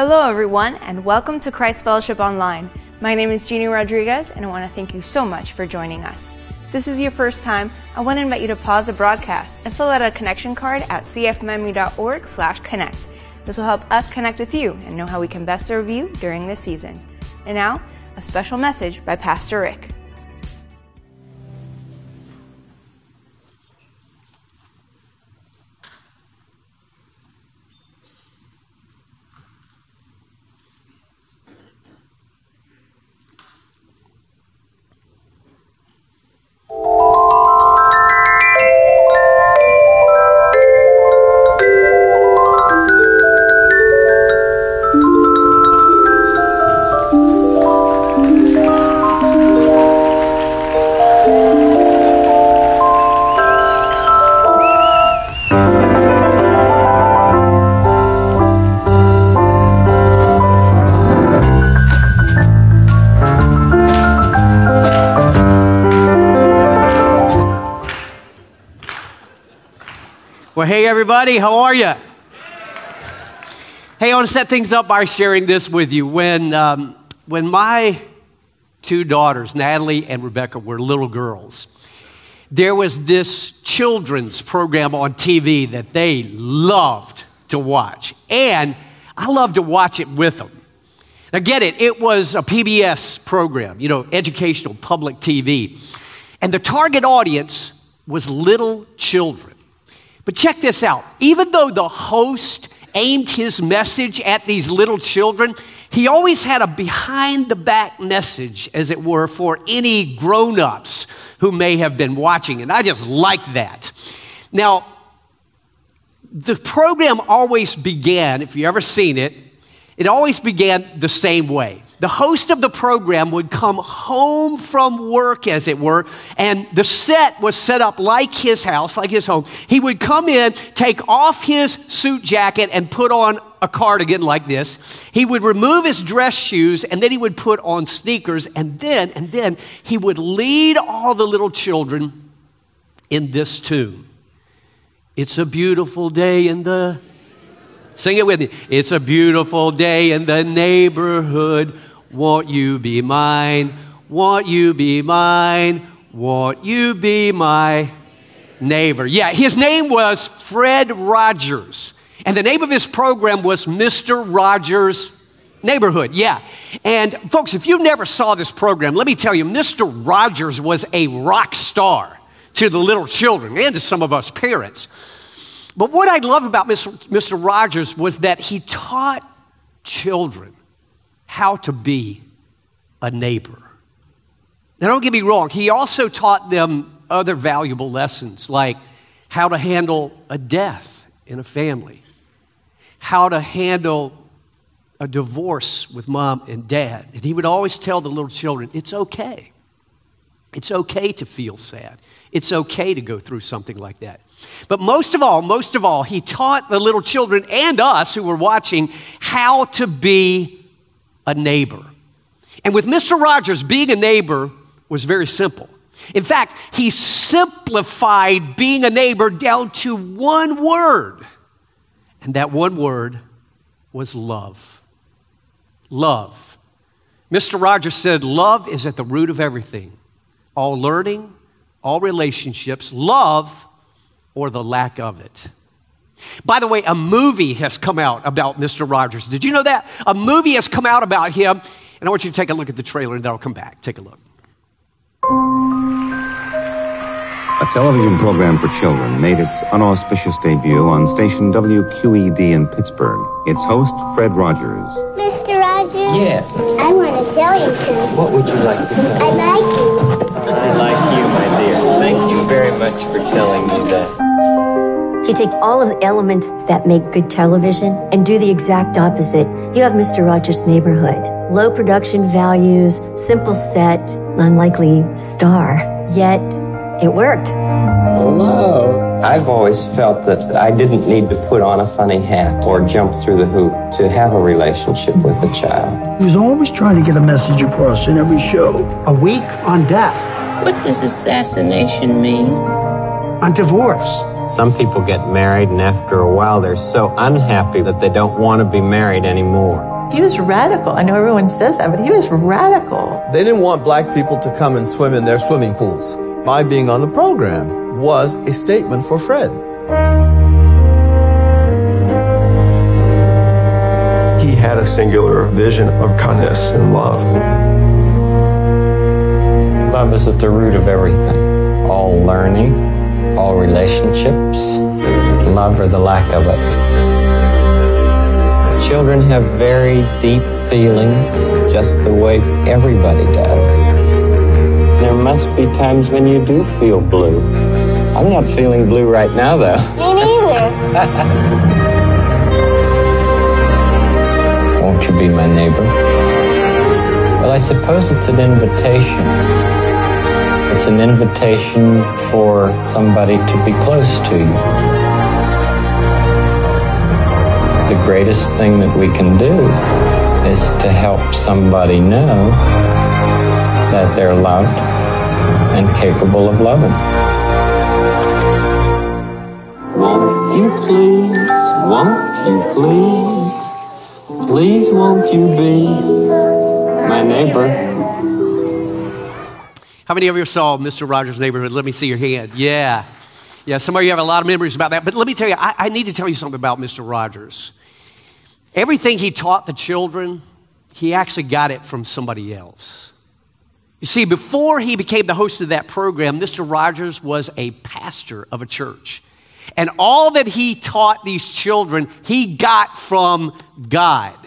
Hello, everyone, and welcome to Christ Fellowship Online. My name is Jeannie Rodriguez, and I want to thank you so much for joining us. If this is your first time, I want to invite you to pause the broadcast and fill out a connection card at cfmiami.org slash connect. This will help us connect with you and know how we can best serve you during this season. And now, a special message by Pastor Rick. Hey, everybody, how are you? Hey, I want to set things up by sharing this with you. When, um, when my two daughters, Natalie and Rebecca, were little girls, there was this children's program on TV that they loved to watch. And I loved to watch it with them. Now, get it, it was a PBS program, you know, educational public TV. And the target audience was little children. But check this out. Even though the host aimed his message at these little children, he always had a behind the back message, as it were, for any grown ups who may have been watching. And I just like that. Now, the program always began, if you've ever seen it, it always began the same way the host of the program would come home from work, as it were, and the set was set up like his house, like his home. He would come in, take off his suit jacket, and put on a cardigan like this. He would remove his dress shoes, and then he would put on sneakers, and then, and then he would lead all the little children in this tune. It's a beautiful day in the Sing it with me. It's a beautiful day in the neighborhood. Won't you be mine? Won't you be mine? Won't you be my neighbor? Yeah, his name was Fred Rogers. And the name of his program was Mr. Rogers Neighborhood. Yeah. And folks, if you never saw this program, let me tell you, Mr. Rogers was a rock star to the little children and to some of us parents. But what I love about Mr. Rogers was that he taught children how to be a neighbor. Now, don't get me wrong, he also taught them other valuable lessons like how to handle a death in a family, how to handle a divorce with mom and dad. And he would always tell the little children, it's okay. It's okay to feel sad. It's okay to go through something like that. But most of all, most of all, he taught the little children and us who were watching how to be a neighbor. And with Mr. Rogers, being a neighbor was very simple. In fact, he simplified being a neighbor down to one word. And that one word was love. Love. Mr. Rogers said, Love is at the root of everything all learning, all relationships, love, or the lack of it. By the way, a movie has come out about Mr. Rogers. Did you know that? A movie has come out about him, and I want you to take a look at the trailer and then I'll come back. Take a look. A television program for children made its unauspicious debut on station WQED in Pittsburgh. Its host, Fred Rogers. Mr. Rogers? Yeah. I want to tell you something. What would you like to tell I like you. I like you, my dear. Thank you very much for telling me that. You take all of the elements that make good television and do the exact opposite. You have Mr. Rogers' Neighborhood. Low production values, simple set, unlikely star. Yet, it worked. Hello. I've always felt that I didn't need to put on a funny hat or jump through the hoop to have a relationship with a child. He was always trying to get a message across in every show. A week on death, What does assassination mean? on divorce. Some people get married, and after a while, they're so unhappy that they don't want to be married anymore. He was radical. I know everyone says that, but he was radical. They didn't want black people to come and swim in their swimming pools. My being on the program was a statement for Fred. He had a singular vision of kindness and love. Love is at the root of everything. All learning, all relationships, love or the lack of it. Children have very deep feelings, just the way everybody does. There must be times when you do feel blue. I'm not feeling blue right now, though. Me neither. Won't you be my neighbor? Well, I suppose it's an invitation. It's an invitation for somebody to be close to you. The greatest thing that we can do is to help somebody know that they're loved and capable of loving. Won't you please, won't you please, please won't you be my neighbor? How many of you saw Mr. Rogers' Neighborhood? Let me see your hand. Yeah. Yeah, some of you have a lot of memories about that. But let me tell you, I, I need to tell you something about Mr. Rogers. Everything he taught the children, he actually got it from somebody else. You see, before he became the host of that program, Mr. Rogers was a pastor of a church. And all that he taught these children, he got from God.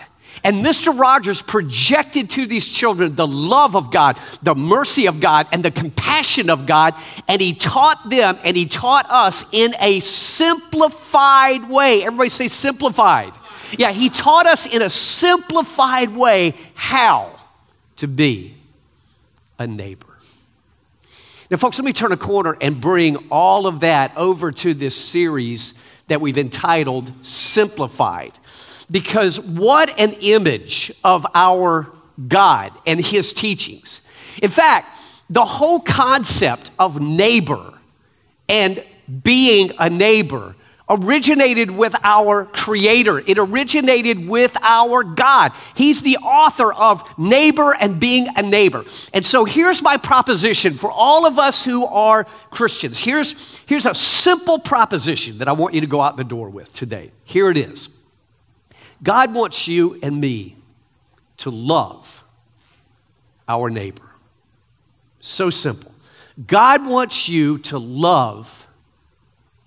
And Mr. Rogers projected to these children the love of God, the mercy of God, and the compassion of God. And he taught them and he taught us in a simplified way. Everybody say simplified. Yeah, he taught us in a simplified way how to be a neighbor. Now, folks, let me turn a corner and bring all of that over to this series that we've entitled Simplified. Because what an image of our God and His teachings. In fact, the whole concept of neighbor and being a neighbor originated with our Creator. It originated with our God. He's the author of neighbor and being a neighbor. And so here's my proposition for all of us who are Christians. Here's, here's a simple proposition that I want you to go out the door with today. Here it is God wants you and me to love our neighbor. So simple. God wants you to love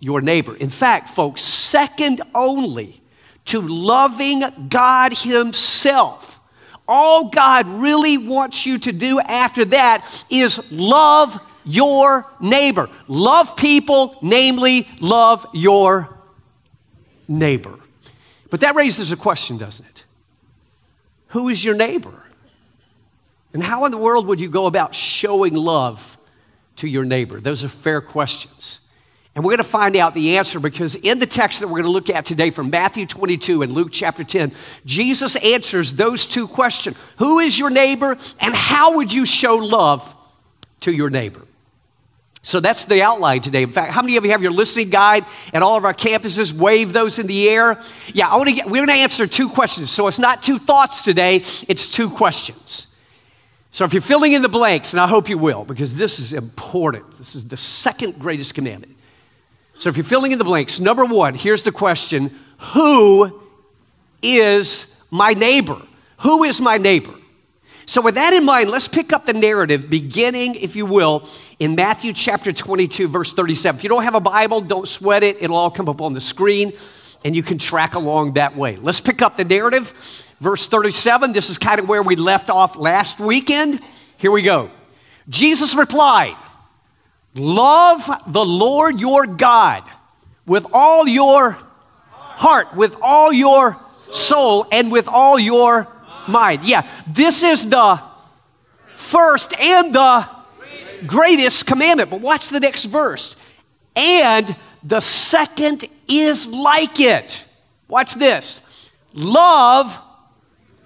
your neighbor. In fact, folks, second only to loving God Himself. All God really wants you to do after that is love your neighbor. Love people, namely, love your neighbor. But that raises a question, doesn't it? Who is your neighbor? And how in the world would you go about showing love to your neighbor? Those are fair questions. And we're going to find out the answer because in the text that we're going to look at today from Matthew 22 and Luke chapter 10, Jesus answers those two questions Who is your neighbor, and how would you show love to your neighbor? So that's the outline today. In fact, how many of you have your listening guide at all of our campuses? Wave those in the air. Yeah, I want to get, we're going to answer two questions. So it's not two thoughts today, it's two questions. So if you're filling in the blanks, and I hope you will, because this is important, this is the second greatest commandment. So if you're filling in the blanks, number one, here's the question Who is my neighbor? Who is my neighbor? So, with that in mind, let's pick up the narrative beginning, if you will, in Matthew chapter 22, verse 37. If you don't have a Bible, don't sweat it. It'll all come up on the screen, and you can track along that way. Let's pick up the narrative. Verse 37, this is kind of where we left off last weekend. Here we go. Jesus replied, Love the Lord your God with all your heart, with all your soul, and with all your mind. Yeah, this is the first and the greatest commandment. But watch the next verse. And the second is like it. Watch this. Love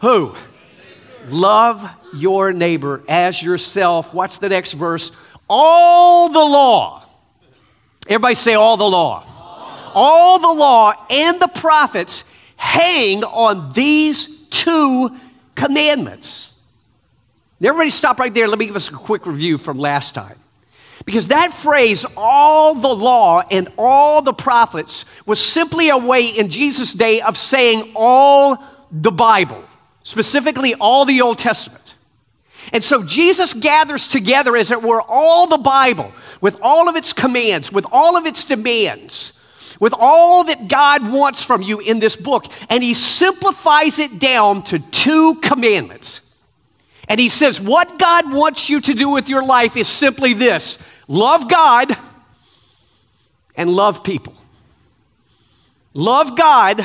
who? Love your neighbor as yourself. Watch the next verse all the law. Everybody say all the law. All, the law and the prophets hang on these two commandments. Everybody stop right there. Let me give us a quick review from last time. Because that phrase, all the law and all the prophets, was simply a way in Jesus' day of saying all the Bible, specifically all the Old Testament. And so Jesus gathers together, as it were, all the Bible with all of its commands, with all of its demands, with all that God wants from you in this book, and he simplifies it down to two commandments. And he says, What God wants you to do with your life is simply this love God and love people. Love God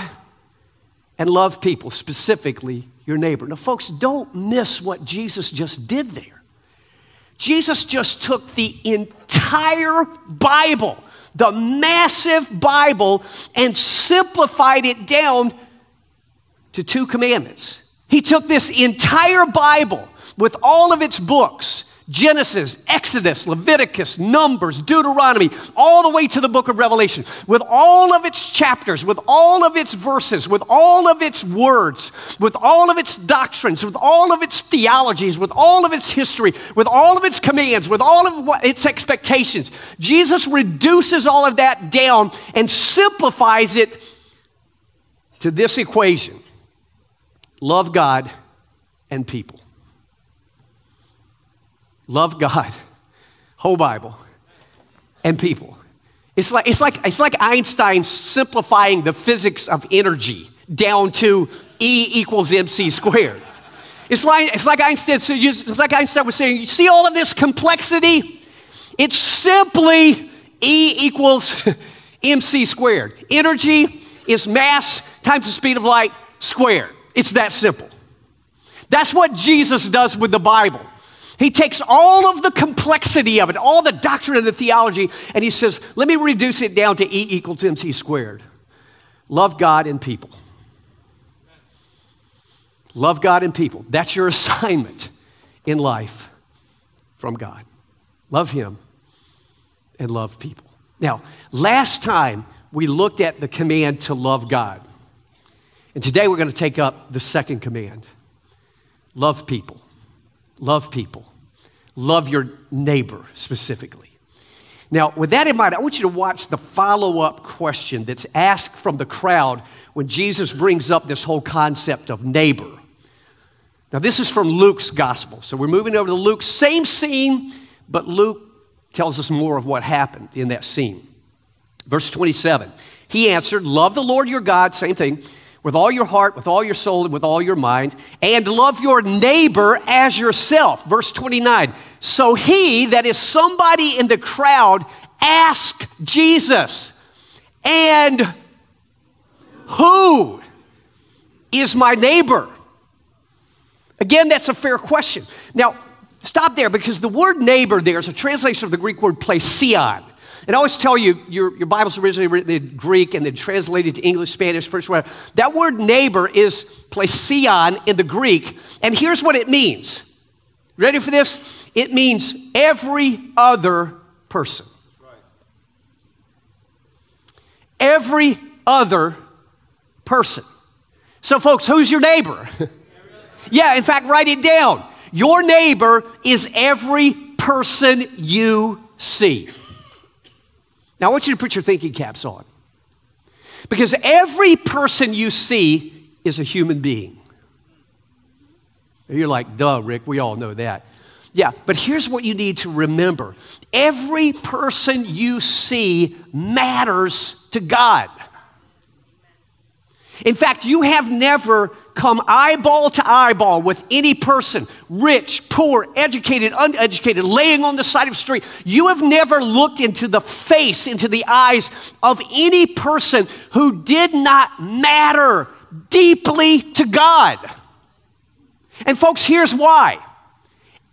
and love people, specifically your neighbor. Now, folks, don't miss what Jesus just did there. Jesus just took the entire Bible, the massive Bible, and simplified it down to two commandments. He took this entire Bible with all of its books Genesis, Exodus, Leviticus, Numbers, Deuteronomy, all the way to the book of Revelation, with all of its chapters, with all of its verses, with all of its words, with all of its doctrines, with all of its theologies, with all of its history, with all of its commands, with all of its expectations. Jesus reduces all of that down and simplifies it to this equation love God and people. Love God, whole Bible, and people. It's like, it's, like, it's like Einstein simplifying the physics of energy down to E equals mc squared. It's like, it's like Einstein, it's like Einstein was saying, you see all of this complexity? It's simply E equals mc squared. Energy is mass times the speed of light squared. It's that simple. That's what Jesus does with the Bible. He takes all of the complexity of it, all the doctrine and the theology, and he says, let me reduce it down to E equals MC squared. Love God and people. Love God and people. That's your assignment in life from God. Love Him and love people. Now, last time we looked at the command to love God. And today we're going to take up the second command love people. Love people. Love your neighbor specifically. Now, with that in mind, I want you to watch the follow up question that's asked from the crowd when Jesus brings up this whole concept of neighbor. Now, this is from Luke's gospel. So we're moving over to Luke, same scene, but Luke tells us more of what happened in that scene. Verse 27 He answered, Love the Lord your God, same thing with all your heart, with all your soul, and with all your mind, and love your neighbor as yourself. Verse 29. So he, that is somebody in the crowd, asked Jesus, and who is my neighbor? Again, that's a fair question. Now, stop there because the word neighbor there is a translation of the Greek word plesion. And I always tell you, your, your Bible's originally written in Greek and then translated to English, Spanish, French, whatever. That word neighbor is plesion in the Greek. And here's what it means. Ready for this? It means every other person. Every other person. So, folks, who's your neighbor? yeah, in fact, write it down. Your neighbor is every person you see. Now, I want you to put your thinking caps on. Because every person you see is a human being. You're like, duh, Rick, we all know that. Yeah, but here's what you need to remember every person you see matters to God. In fact, you have never come eyeball to eyeball with any person, rich, poor, educated, uneducated, laying on the side of the street. You have never looked into the face, into the eyes of any person who did not matter deeply to God. And folks, here's why.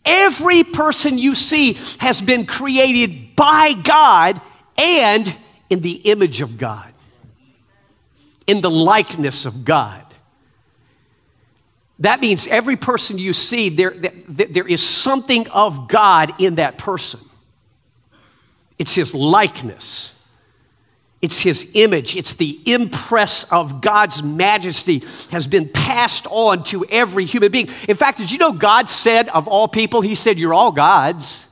Every person you see has been created by God and in the image of God in the likeness of God. That means every person you see, there, there is something of God in that person. It's his likeness. It's his image. It's the impress of God's majesty has been passed on to every human being. In fact, did you know God said of all people, he said, You're all gods.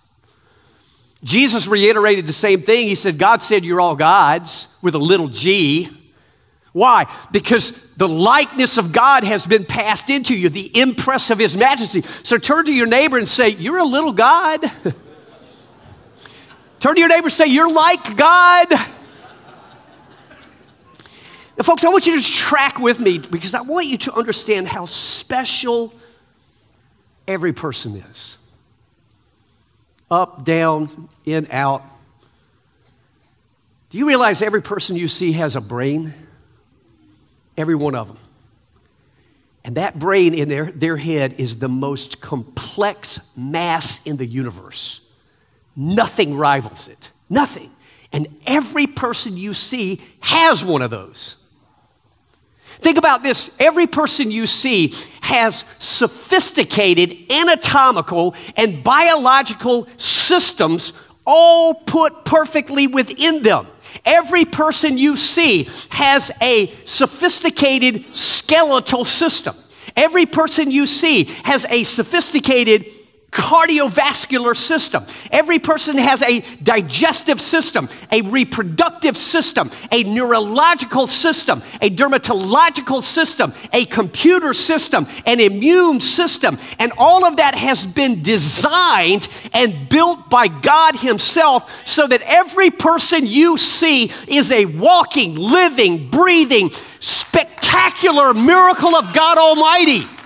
Jesus reiterated the same thing. He said, God said, You're all gods with a little g. Why? Because the likeness of God has been passed into you, the impress of his majesty. So turn to your neighbor and say, You're a little God. turn to your neighbor and say, You're like God. Now, folks, I want you to just track with me because I want you to understand how special every person is up, down, in, out. Do you realize every person you see has a brain? Every one of them. And that brain in their, their head is the most complex mass in the universe. Nothing rivals it. Nothing. And every person you see has one of those. Think about this. Every person you see has sophisticated anatomical and biological systems all put perfectly within them. Every person you see has a sophisticated skeletal system. Every person you see has a sophisticated cardiovascular system. Every person has a digestive system, a reproductive system, a neurological system, a dermatological system, a computer system, an immune system. And all of that has been designed and built by God Himself so that every person you see is a walking, living, breathing, spectacular miracle of God Almighty.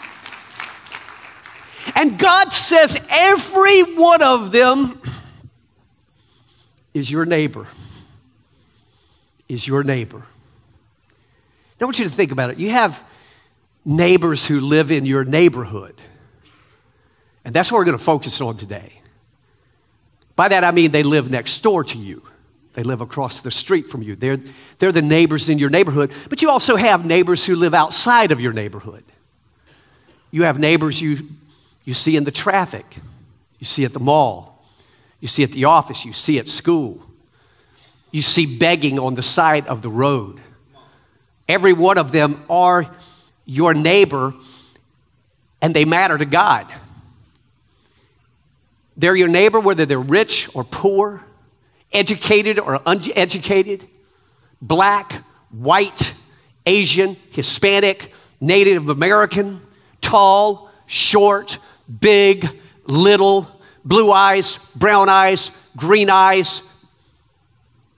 And God says every one of them is your neighbor. Is your neighbor. I want you to think about it. You have neighbors who live in your neighborhood. And that's what we're going to focus on today. By that I mean they live next door to you. They live across the street from you. They're, they're the neighbors in your neighborhood. But you also have neighbors who live outside of your neighborhood. You have neighbors you you see in the traffic, you see at the mall, you see at the office, you see at school, you see begging on the side of the road. Every one of them are your neighbor and they matter to God. They're your neighbor whether they're rich or poor, educated or uneducated, black, white, Asian, Hispanic, Native American, tall, short, big, little, blue eyes, brown eyes, green eyes,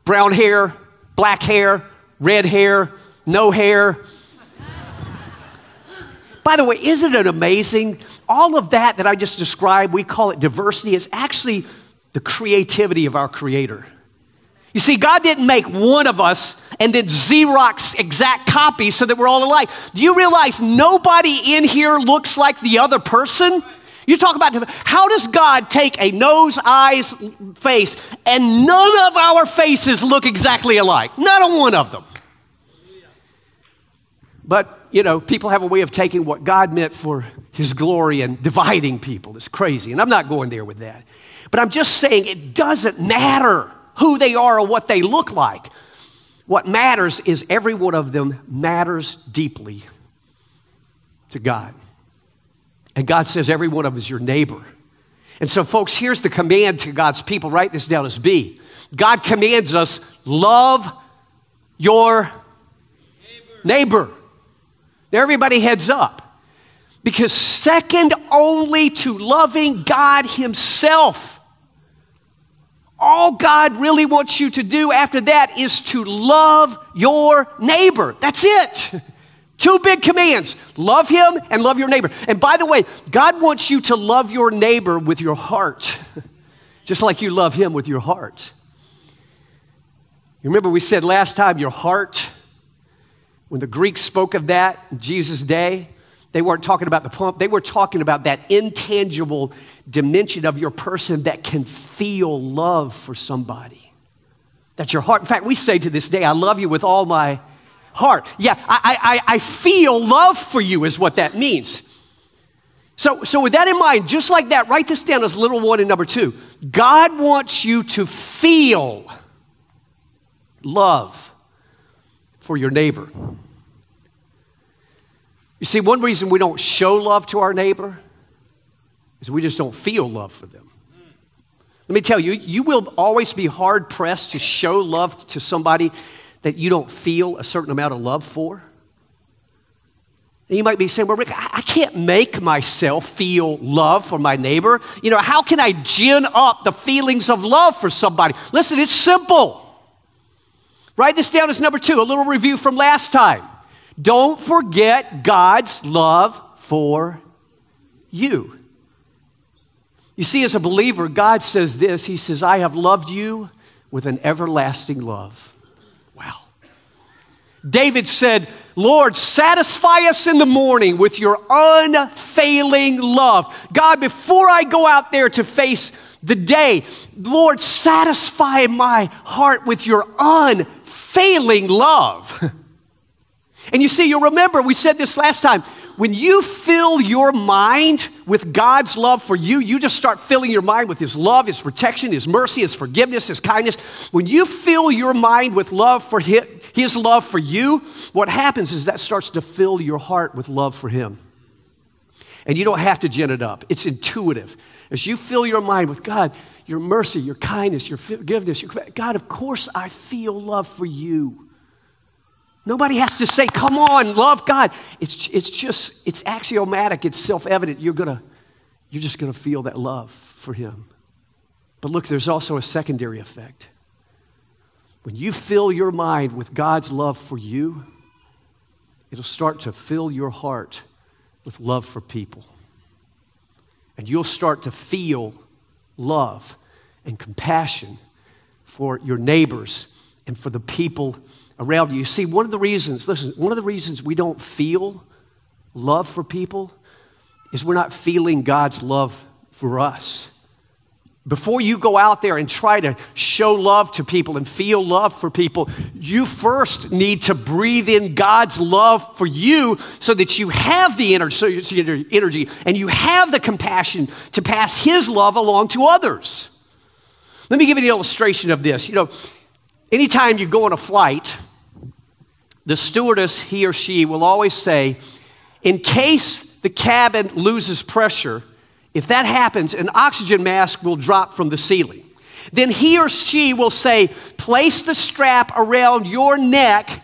brown hair, black hair, red hair, no hair. By the way, isn't it amazing? All of that that I just described, we call it diversity, is actually the creativity of our Creator. You see, God didn't make one of us and then Xerox exact copies so that we're all alike. Do you realize nobody in here looks like the other person? You talk about how does God take a nose, eyes, face, and none of our faces look exactly alike? Not a one of them. But, you know, people have a way of taking what God meant for his glory and dividing people. It's crazy. And I'm not going there with that. But I'm just saying it doesn't matter who they are or what they look like. What matters is every one of them matters deeply to God. And God says every one of them is your neighbor. And so, folks, here's the command to God's people. Write this down as B. God commands us love your neighbor. neighbor. Now, everybody heads up. Because second only to loving God Himself, all God really wants you to do after that is to love your neighbor. That's it. Two big commands love him and love your neighbor. And by the way, God wants you to love your neighbor with your heart, just like you love him with your heart. You remember we said last time, your heart, when the Greeks spoke of that in Jesus' day, they weren't talking about the pump, they were talking about that intangible dimension of your person that can feel love for somebody. That's your heart. In fact, we say to this day, I love you with all my heart. Yeah, I, I, I feel love for you, is what that means. So, so, with that in mind, just like that, write this down as little one and number two. God wants you to feel love for your neighbor. You see, one reason we don't show love to our neighbor is we just don't feel love for them. Let me tell you, you will always be hard pressed to show love to somebody that you don't feel a certain amount of love for. And you might be saying, well, Rick, I can't make myself feel love for my neighbor. You know, how can I gin up the feelings of love for somebody? Listen, it's simple. Write this down as number two, a little review from last time. Don't forget God's love for you. You see, as a believer, God says this He says, I have loved you with an everlasting love. David said, Lord, satisfy us in the morning with your unfailing love. God, before I go out there to face the day, Lord, satisfy my heart with your unfailing love. And you see, you'll remember, we said this last time. When you fill your mind with God's love for you, you just start filling your mind with His love, His protection, His mercy, His forgiveness, His kindness. When you fill your mind with love for His, his love for you, what happens is that starts to fill your heart with love for Him. And you don't have to gin it up, it's intuitive. As you fill your mind with God, your mercy, your kindness, your forgiveness, your, God, of course I feel love for you. Nobody has to say, come on, love God. It's, it's just, it's axiomatic, it's self evident. You're, gonna, you're just going to feel that love for Him. But look, there's also a secondary effect. When you fill your mind with God's love for you, it'll start to fill your heart with love for people. And you'll start to feel love and compassion for your neighbors and for the people around you. See, one of the reasons, listen, one of the reasons we don't feel love for people is we're not feeling God's love for us. Before you go out there and try to show love to people and feel love for people, you first need to breathe in God's love for you so that you have the energy and you have the compassion to pass His love along to others. Let me give you an illustration of this. You know, anytime you go on a flight, the stewardess, he or she, will always say, in case the cabin loses pressure, if that happens, an oxygen mask will drop from the ceiling. Then he or she will say, place the strap around your neck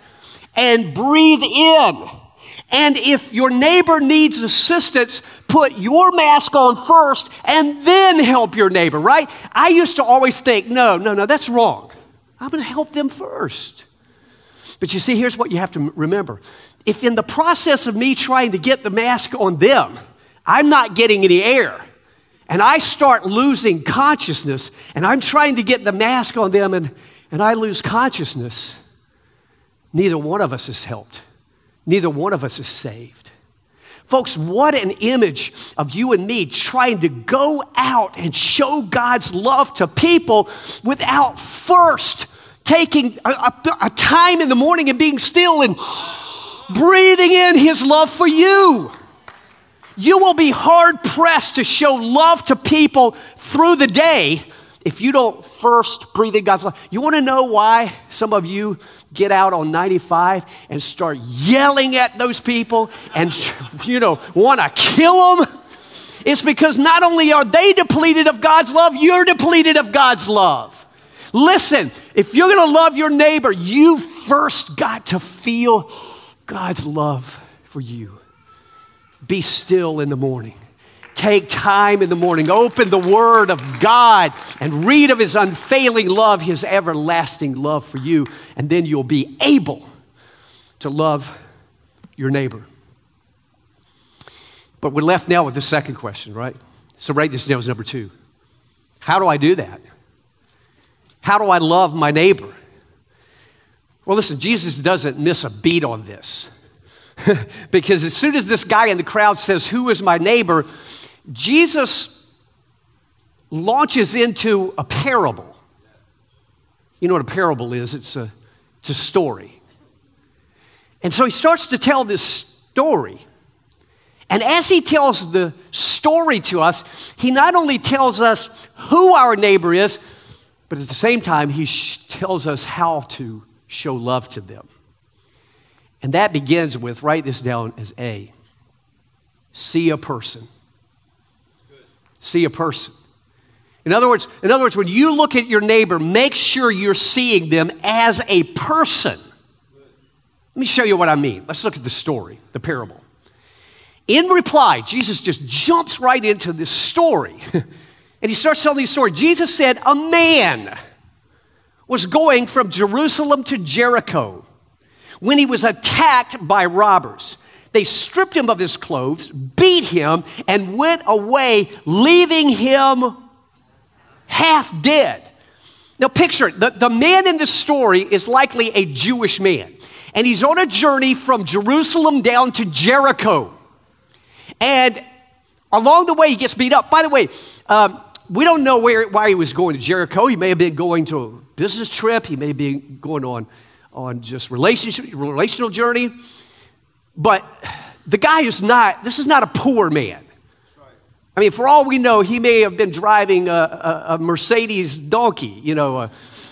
and breathe in. And if your neighbor needs assistance, put your mask on first and then help your neighbor, right? I used to always think, no, no, no, that's wrong. I'm going to help them first. But you see, here's what you have to remember. If in the process of me trying to get the mask on them, I'm not getting any air, and I start losing consciousness, and I'm trying to get the mask on them, and, and I lose consciousness, neither one of us is helped. Neither one of us is saved. Folks, what an image of you and me trying to go out and show God's love to people without first taking a, a, a time in the morning and being still and breathing in His love for you. You will be hard pressed to show love to people through the day if you don't first breathe in God's love. You want to know why some of you get out on 95 and start yelling at those people and, you know, want to kill them? It's because not only are they depleted of God's love, you're depleted of God's love. Listen, if you're going to love your neighbor, you first got to feel God's love for you. Be still in the morning. Take time in the morning. Open the Word of God and read of His unfailing love, His everlasting love for you, and then you'll be able to love your neighbor. But we're left now with the second question, right? So write this down as number two. How do I do that? How do I love my neighbor? Well, listen, Jesus doesn't miss a beat on this. because as soon as this guy in the crowd says, Who is my neighbor? Jesus launches into a parable. You know what a parable is? It's a, it's a story. And so he starts to tell this story. And as he tells the story to us, he not only tells us who our neighbor is, but at the same time, he sh- tells us how to show love to them. And that begins with write this down as A see a person. See a person. In other words, in other words, when you look at your neighbor, make sure you're seeing them as a person. Let me show you what I mean. Let's look at the story, the parable. In reply, Jesus just jumps right into this story. and he starts telling the story. Jesus said, A man was going from Jerusalem to Jericho when he was attacked by robbers. They stripped him of his clothes, beat him, and went away, leaving him half dead. Now, picture. The, the man in this story is likely a Jewish man, and he's on a journey from Jerusalem down to Jericho. And along the way, he gets beat up. By the way, um, we don't know where, why he was going to Jericho. He may have been going to a business trip, he may be going on, on just relationship, relational journey. But the guy is not, this is not a poor man. I mean, for all we know, he may have been driving a, a, a Mercedes donkey, you know, a,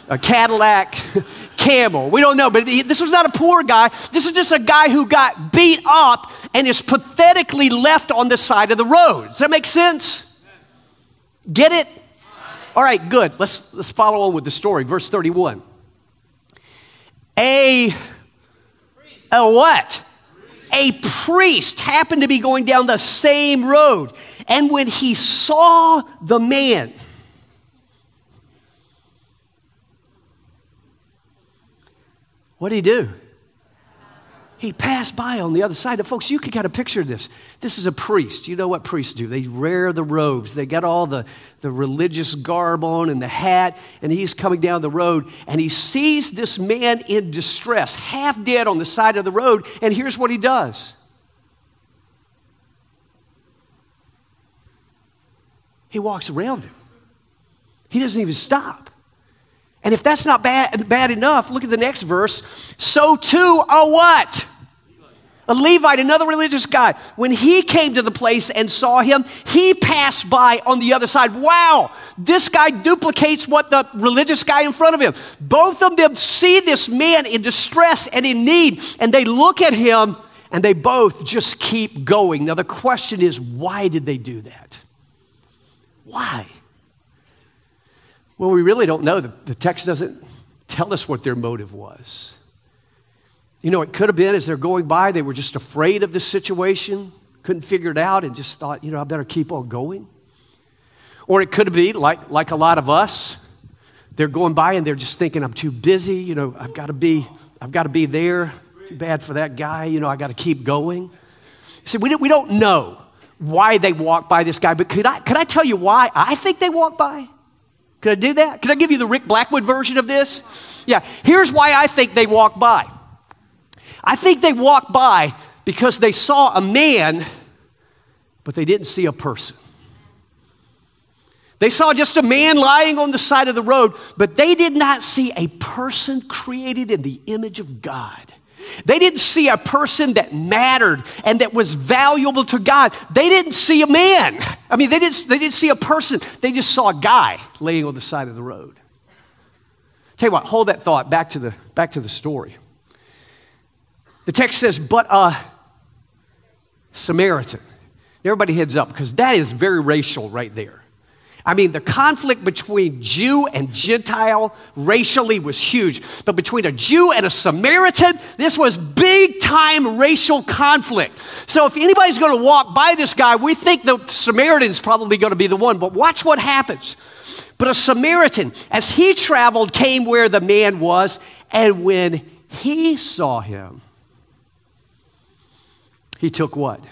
a Cadillac camel. We don't know, but he, this was not a poor guy. This is just a guy who got beat up and is pathetically left on the side of the road. Does that make sense? Get it? All right, good. Let's, let's follow on with the story. Verse 31. A, a what? a priest happened to be going down the same road. And when he saw the man, what did he do? He passed by on the other side. And folks, you can get a picture of this. This is a priest. You know what priests do? They wear the robes. They got all the, the religious garb on and the hat. And he's coming down the road and he sees this man in distress, half dead on the side of the road. And here's what he does he walks around him, he doesn't even stop. And if that's not bad, bad enough, look at the next verse. So too a what? A Levite, another religious guy, when he came to the place and saw him, he passed by on the other side. Wow, this guy duplicates what the religious guy in front of him. Both of them see this man in distress and in need, and they look at him and they both just keep going. Now, the question is, why did they do that? Why? Well, we really don't know. The, the text doesn't tell us what their motive was. You know, it could have been as they're going by, they were just afraid of the situation, couldn't figure it out, and just thought, you know, I better keep on going. Or it could be like, like a lot of us, they're going by and they're just thinking, I'm too busy, you know, I've got to be, I've got to be there. Too bad for that guy, you know, I got to keep going. See, we don't, we don't know why they walked by this guy, but could I, could I tell you why I think they walked by? Could I do that? Could I give you the Rick Blackwood version of this? Yeah, here's why I think they walked by. I think they walked by because they saw a man, but they didn't see a person. They saw just a man lying on the side of the road, but they did not see a person created in the image of God. They didn't see a person that mattered and that was valuable to God. They didn't see a man. I mean, they didn't, they didn't see a person. They just saw a guy laying on the side of the road. Tell you what, hold that thought back to the, back to the story. The text says, but a Samaritan. Everybody heads up because that is very racial right there. I mean, the conflict between Jew and Gentile racially was huge. But between a Jew and a Samaritan, this was big time racial conflict. So if anybody's going to walk by this guy, we think the Samaritan's probably going to be the one. But watch what happens. But a Samaritan, as he traveled, came where the man was. And when he saw him, he took what?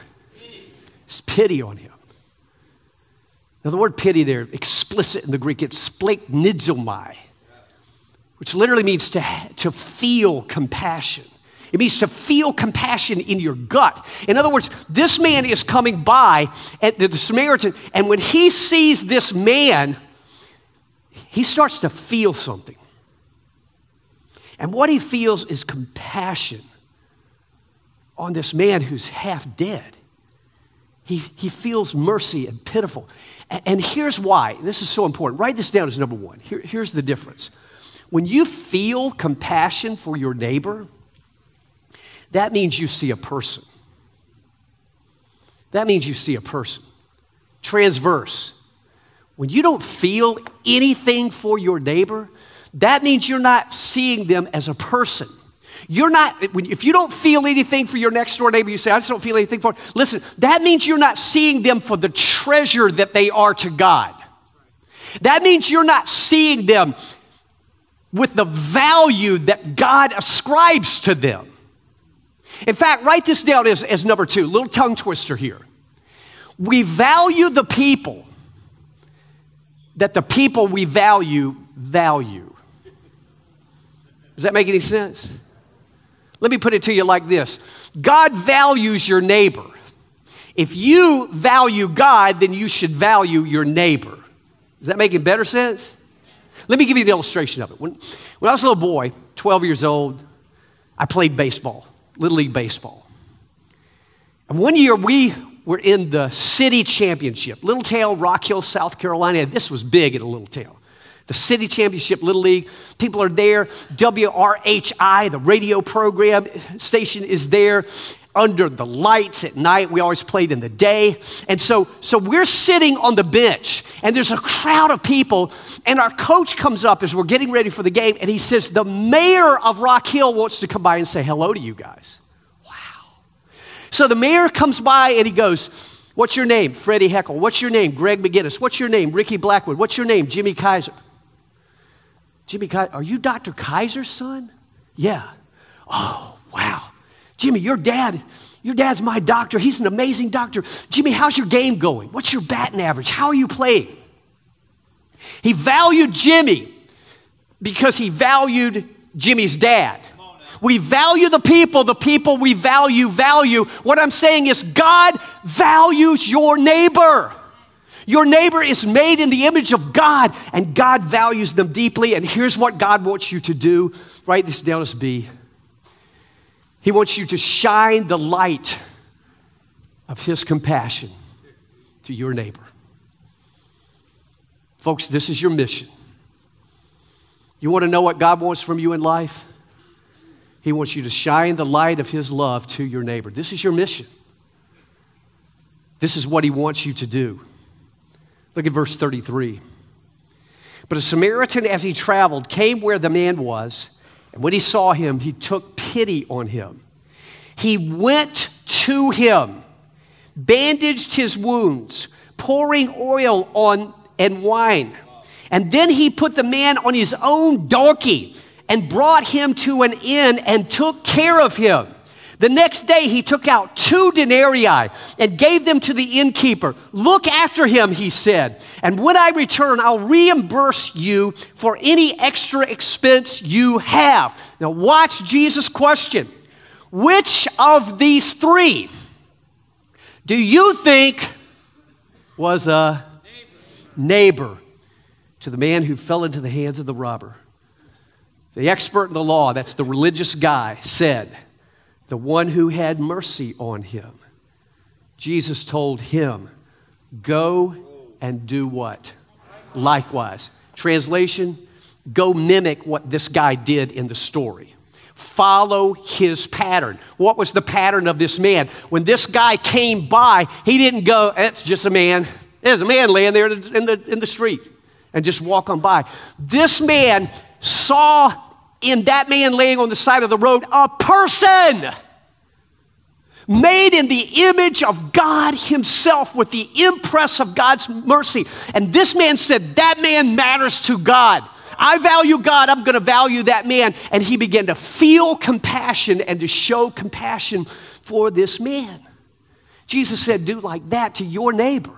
It's pity on him. Now, the word pity there, explicit in the Greek, it's splanchnizomai, which literally means to, to feel compassion. It means to feel compassion in your gut. In other words, this man is coming by, at the Samaritan, and when he sees this man, he starts to feel something. And what he feels is compassion on this man who's half dead. He, he feels mercy and pitiful. And here's why. This is so important. Write this down as number one. Here, here's the difference. When you feel compassion for your neighbor, that means you see a person. That means you see a person. Transverse. When you don't feel anything for your neighbor, that means you're not seeing them as a person. You're not, if you don't feel anything for your next door neighbor, you say, I just don't feel anything for Listen, that means you're not seeing them for the treasure that they are to God. That means you're not seeing them with the value that God ascribes to them. In fact, write this down as, as number two, little tongue twister here. We value the people that the people we value value. Does that make any sense? Let me put it to you like this God values your neighbor. If you value God, then you should value your neighbor. Does that make it better sense? Let me give you an illustration of it. When, when I was a little boy, 12 years old, I played baseball, Little League Baseball. And one year we were in the city championship, Littletown, Rock Hill, South Carolina. This was big at a Littletown the city championship little league people are there wrhi the radio program station is there under the lights at night we always played in the day and so so we're sitting on the bench and there's a crowd of people and our coach comes up as we're getting ready for the game and he says the mayor of rock hill wants to come by and say hello to you guys wow so the mayor comes by and he goes What's your name? Freddie Heckle. What's your name? Greg McGinnis. What's your name? Ricky Blackwood. What's your name? Jimmy Kaiser. Jimmy, are you Dr. Kaiser's son? Yeah. Oh, wow. Jimmy, your dad, your dad's my doctor. He's an amazing doctor. Jimmy, how's your game going? What's your batting average? How are you playing? He valued Jimmy because he valued Jimmy's dad. We value the people, the people we value value. What I'm saying is, God values your neighbor. Your neighbor is made in the image of God, and God values them deeply. And here's what God wants you to do write this down as B. He wants you to shine the light of His compassion to your neighbor. Folks, this is your mission. You want to know what God wants from you in life? He wants you to shine the light of His love to your neighbor. This is your mission. This is what He wants you to do. Look at verse 33. But a Samaritan, as he traveled, came where the man was, and when he saw him, he took pity on him. He went to him, bandaged his wounds, pouring oil on and wine. And then he put the man on his own donkey and brought him to an inn and took care of him. The next day he took out two denarii and gave them to the innkeeper. Look after him, he said, and when I return, I'll reimburse you for any extra expense you have. Now, watch Jesus' question Which of these three do you think was a neighbor to the man who fell into the hands of the robber? The expert in the law, that's the religious guy, said, the one who had mercy on him. Jesus told him, Go and do what? Likewise. Translation Go mimic what this guy did in the story. Follow his pattern. What was the pattern of this man? When this guy came by, he didn't go, It's just a man. There's a man laying there in the, in the street and just walk on by. This man saw in that man laying on the side of the road a person made in the image of God Himself with the impress of God's mercy. And this man said, That man matters to God. I value God, I'm going to value that man. And he began to feel compassion and to show compassion for this man. Jesus said, Do like that to your neighbor.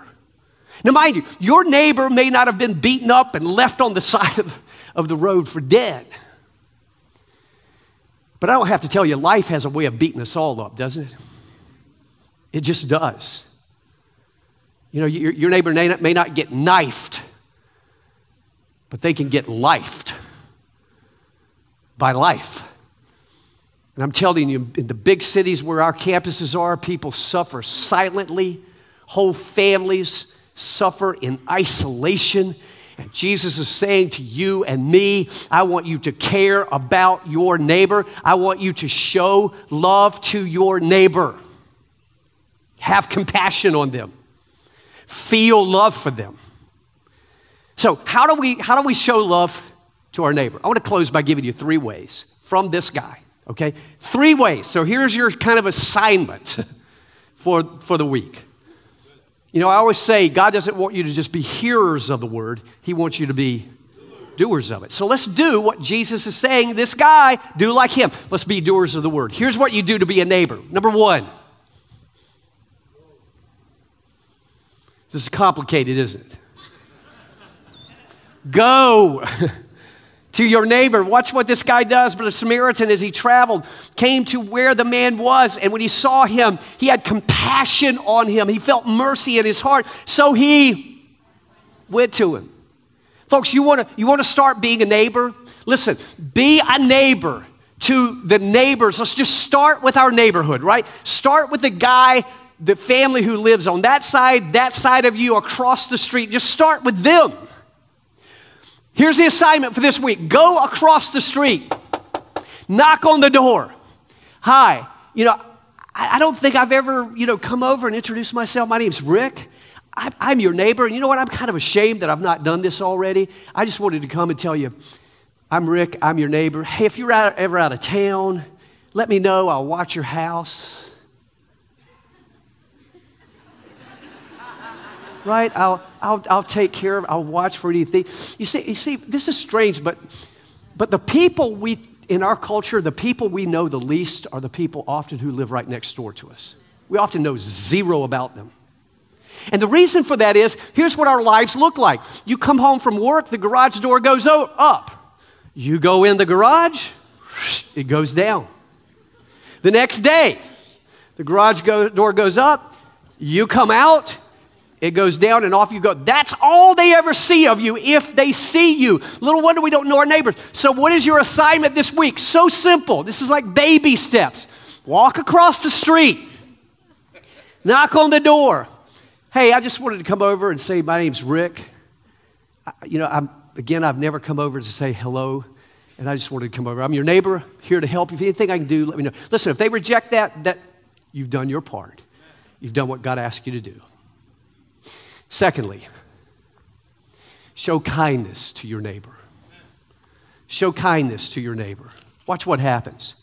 Now, mind you, your neighbor may not have been beaten up and left on the side of, of the road for dead. But I don't have to tell you, life has a way of beating us all up, doesn't it? It just does. You know, your, your neighbor may not, may not get knifed, but they can get lifed by life. And I'm telling you, in the big cities where our campuses are, people suffer silently, whole families suffer in isolation And Jesus is saying to you and me, I want you to care about your neighbor. I want you to show love to your neighbor. Have compassion on them. Feel love for them. So, how do we, how do we show love to our neighbor? I want to close by giving you three ways from this guy, okay? Three ways. So, here's your kind of assignment for, for the week. You know, I always say God doesn't want you to just be hearers of the word, He wants you to be doers of it. So let's do what Jesus is saying. This guy, do like him. Let's be doers of the word. Here's what you do to be a neighbor. Number one, this is complicated, isn't it? Go. to your neighbor. Watch what this guy does. But the Samaritan, as he traveled, came to where the man was. And when he saw him, he had compassion on him. He felt mercy in his heart. So he went to him. Folks, you want to you want to start being a neighbor? Listen, be a neighbor to the neighbors. Let's just start with our neighborhood, right? Start with the guy, the family who lives on that side, that side of you across the street. Just start with them. Here's the assignment for this week go across the street, knock on the door. Hi, you know, I, don't think I've ever, you know, come over and introduced myself. My name's Rick. I'm your neighbor. And you know what? I'm kind of ashamed that I've not done this already. I just wanted to come and tell you, I'm Rick. I'm your neighbor. Hey, if you're ever out of town, let me know. I'll watch your house. Right? I'll, I'll, I'll take care of I'll watch for anything. You see, you see, this is strange, but, but the people we, in our culture, the people we know the least are the people often who live right next door to us. We often know zero about them. And the reason for that is here's what our lives look like. You come home from work, the garage door goes up. You go in the garage, it goes down. The next day, the garage go, door goes up, you come out, it goes down and off you go. That's all they ever see of you if they see you. Little wonder we don't know our neighbors. So, what is your assignment this week? So simple. This is like baby steps. Walk across the street, knock on the door. Hey, I just wanted to come over and say, My name's Rick. I, you know, I'm, again, I've never come over to say hello, and I just wanted to come over. I'm your neighbor, here to help. If anything I can do, let me know. Listen, if they reject that, that you've done your part. You've done what God asked you to do. Secondly, show kindness to your neighbor. Show kindness to your neighbor. Watch what happens.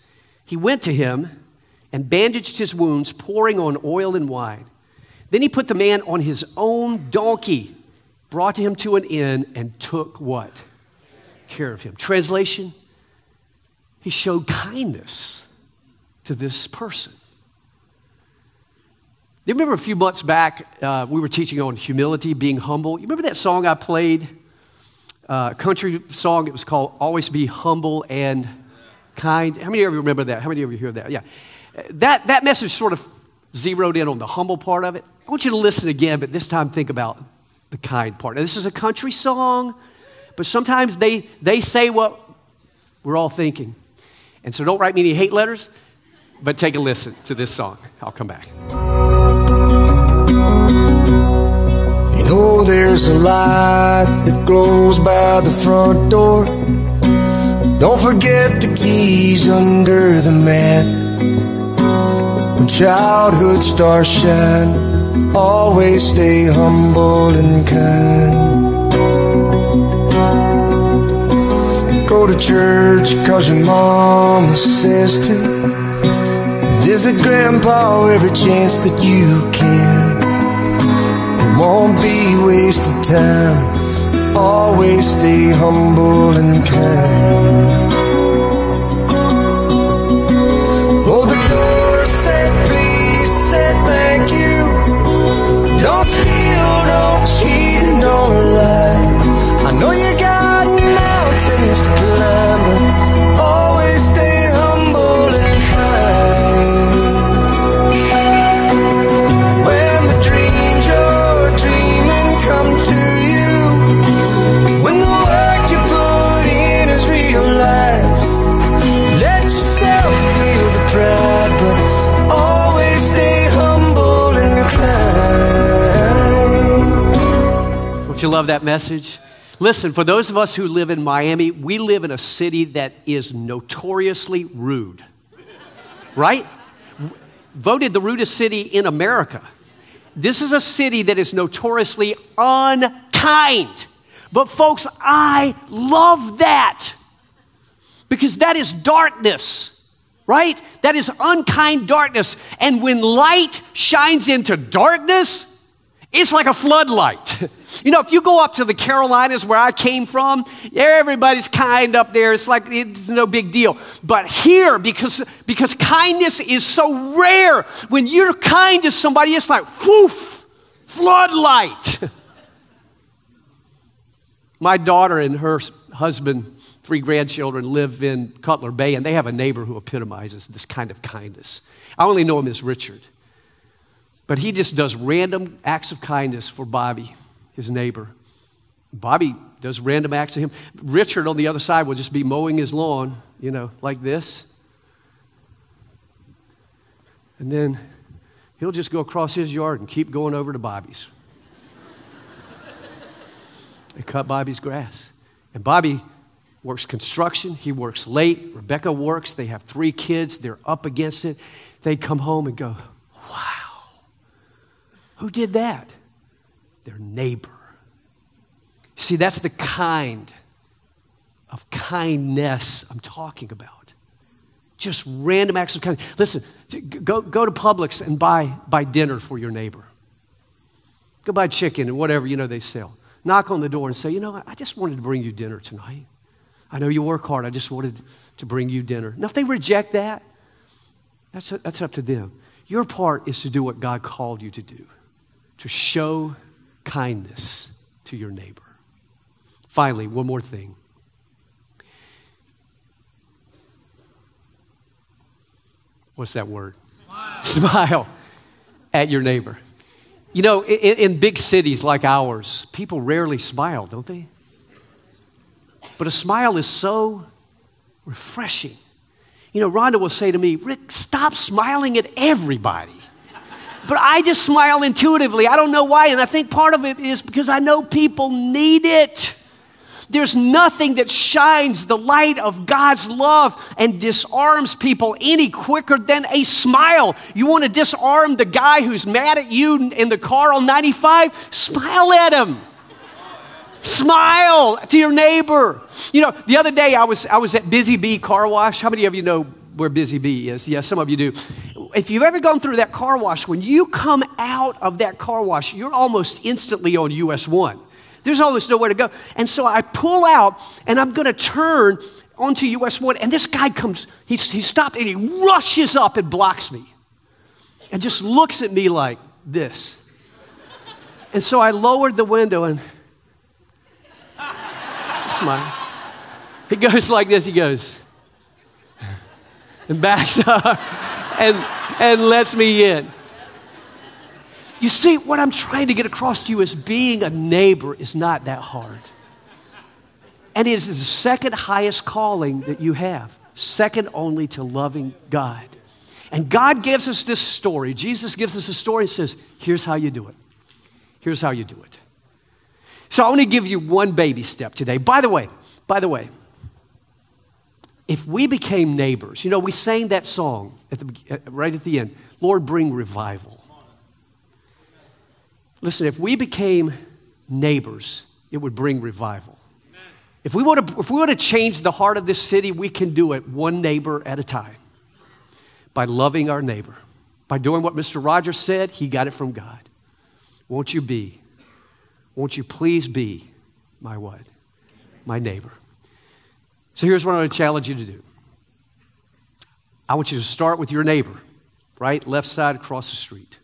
He went to him and bandaged his wounds, pouring on oil and wine. Then he put the man on his own donkey, brought him to an inn, and took what? Care of him. Translation He showed kindness to this person. You remember a few months back, uh, we were teaching on humility, being humble. You remember that song I played? Uh, country song. It was called Always Be Humble and Kind. How many of you remember that? How many of you hear that? Yeah. That, that message sort of zeroed in on the humble part of it. I want you to listen again, but this time think about the kind part. Now, this is a country song, but sometimes they, they say what we're all thinking. And so don't write me any hate letters, but take a listen to this song. I'll come back. Know there's a light that glows by the front door. Don't forget the keys under the mat. When childhood stars shine, always stay humble and kind. Go to church cause your mama says to. Visit grandpa every chance that you can time. Always stay humble and kind. Love that message? Listen, for those of us who live in Miami, we live in a city that is notoriously rude. Right? Voted the rudest city in America. This is a city that is notoriously unkind. But, folks, I love that because that is darkness, right? That is unkind darkness. And when light shines into darkness, it's like a floodlight. You know, if you go up to the Carolinas where I came from, everybody's kind up there. It's like it's no big deal. But here, because, because kindness is so rare, when you're kind to somebody, it's like, whoof, floodlight. My daughter and her husband, three grandchildren, live in Cutler Bay, and they have a neighbor who epitomizes this kind of kindness. I only know him as Richard. But he just does random acts of kindness for Bobby, his neighbor. Bobby does random acts to him. Richard on the other side will just be mowing his lawn, you know, like this. And then he'll just go across his yard and keep going over to Bobby's. they cut Bobby's grass. And Bobby works construction. He works late. Rebecca works. They have three kids. They're up against it. They come home and go, wow. Who did that? Their neighbor. See, that's the kind of kindness I'm talking about. Just random acts of kindness. Listen, go, go to Publix and buy, buy dinner for your neighbor. Go buy chicken and whatever, you know, they sell. Knock on the door and say, you know, I just wanted to bring you dinner tonight. I know you work hard. I just wanted to bring you dinner. Now, if they reject that, that's, that's up to them. Your part is to do what God called you to do to show kindness to your neighbor. Finally, one more thing. What's that word? Smile, Smile at your neighbor. You know, in, in, big cities like ours, people rarely smile, don't they? But a smile is so refreshing. You know, Rhonda will say to me, Rick, stop smiling at everybody. But I just smile intuitively. I don't know why. And I think part of it is because I know people need it. There's nothing that shines the light of God's love and disarms people any quicker than a smile. You want to disarm the guy who's mad at you in the car on 95? Smile at him. Smile to your neighbor. You know, the other day I was, I was at Busy Bee Car Wash. How many of you know where Busy Bee is? Yes, yeah, some of you do if you've ever gone through that car wash, when you come out of that car wash, you're almost instantly on US 1. There's almost nowhere to go. And so I pull out and I'm going to turn onto US 1, and this guy comes, he, he stopped and he rushes up and blocks me and just looks at me like this. And so I lowered the window and smile. He goes like this, he goes, and backs up and, and lets me in. You see, what I'm trying to get across to you is being a neighbor is not that hard. And it is the second highest calling that you have, second only to loving God. And God gives us this story. Jesus gives us a story and says, here's how you do it. Here's how you do it. So I want to give you one baby step today. By the way, by the way, if we became neighbors, you know, we sang that song at the, uh, right at the end Lord, bring revival. Listen, if we became neighbors, it would bring revival. If we, want to, if we want to change the heart of this city, we can do it one neighbor at a time by loving our neighbor. By doing what Mr. Rogers said, he got it from God. Won't you be? Won't you please be my what? My neighbor. So here's what I'm going to challenge you to do I want you to start with your neighbor, right? Left side across the street.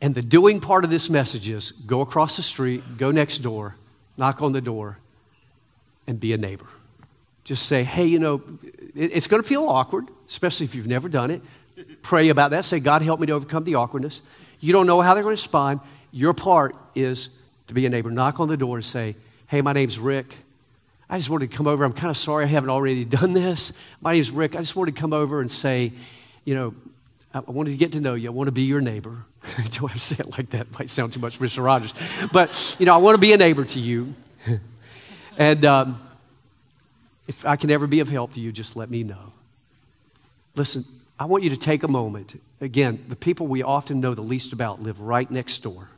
And the doing part of this message is go across the street, go next door, knock on the door, and be a neighbor. Just say, hey, you know, it's going to feel awkward, especially if you've never done it. Pray about that. Say, God, help me to overcome the awkwardness. You don't know how they're going to respond. Your part is to be a neighbor. Knock on the door and say, hey, my name's Rick. I just wanted to come over. I'm kind of sorry I haven't already done this. My name is Rick. I just wanted to come over and say, you know, I wanted to get to know you. I want to be your neighbor. Do I say it like that? It might sound too much Mr. Rogers. But, you know, I want to be a neighbor to you. and um, if I can ever be of help to you, just let me know. Listen, I want you to take a moment. Again, the people we often know the least about live right next door.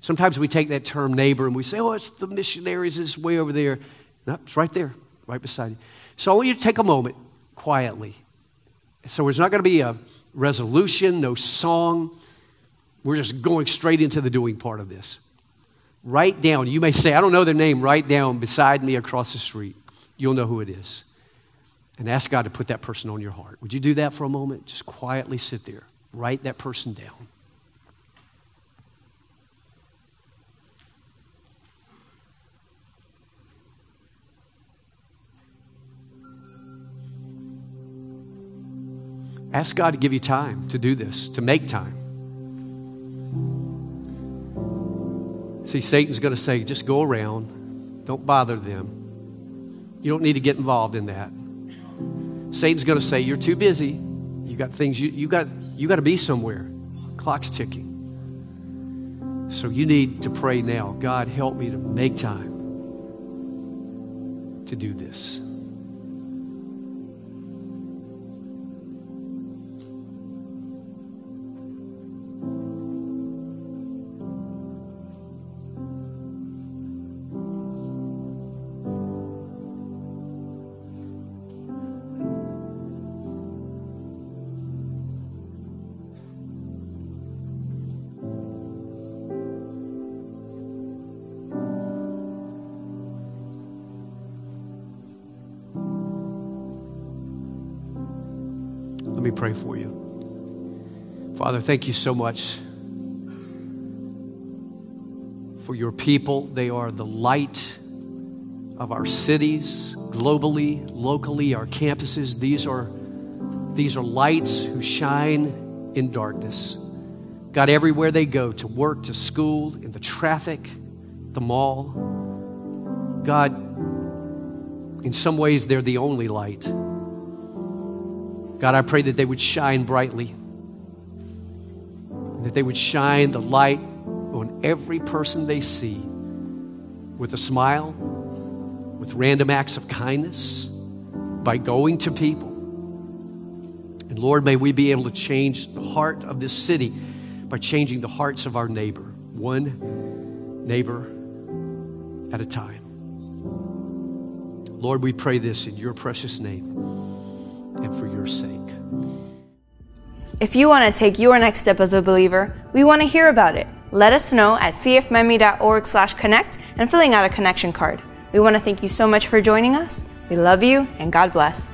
Sometimes we take that term neighbor and we say, oh, it's the missionaries, it's way over there. No, it's right there, right beside you. So I want you to take a moment quietly. So there's not going to be a resolution, no song. We're just going straight into the doing part of this. Write down, you may say, I don't know their name, write down beside me across the street. You'll know who it is. And ask God to put that person on your heart. Would you do that for a moment? Just quietly sit there. Write that person down. Ask God to give you time to do this, to make time. See, Satan's going to say, just go around, don't bother them. You don't need to get involved in that. Satan's going to say, you're too busy. You got things you, you got you got to be somewhere. Clock's ticking. So you need to pray now. God, help me to make time to do this. Me pray for you. Father, thank you so much for your people. They are the light of our cities, globally, locally, our campuses. These are, these are lights who shine in darkness. God, everywhere they go, to work, to school, in the traffic, the mall, God, in some ways, they're the only light. God, I pray that they would shine brightly, that they would shine the light on every person they see with a smile, with random acts of kindness, by going to people. And Lord, may we be able to change the heart of this city by changing the hearts of our neighbor, one neighbor at a time. Lord, we pray this in your precious name your sake. If you want to take your next step as a believer, we want to hear about it. Let us know at cfmiami.org slash connect and filling out a connection card. We want to thank you so much for joining us. We love you and God bless.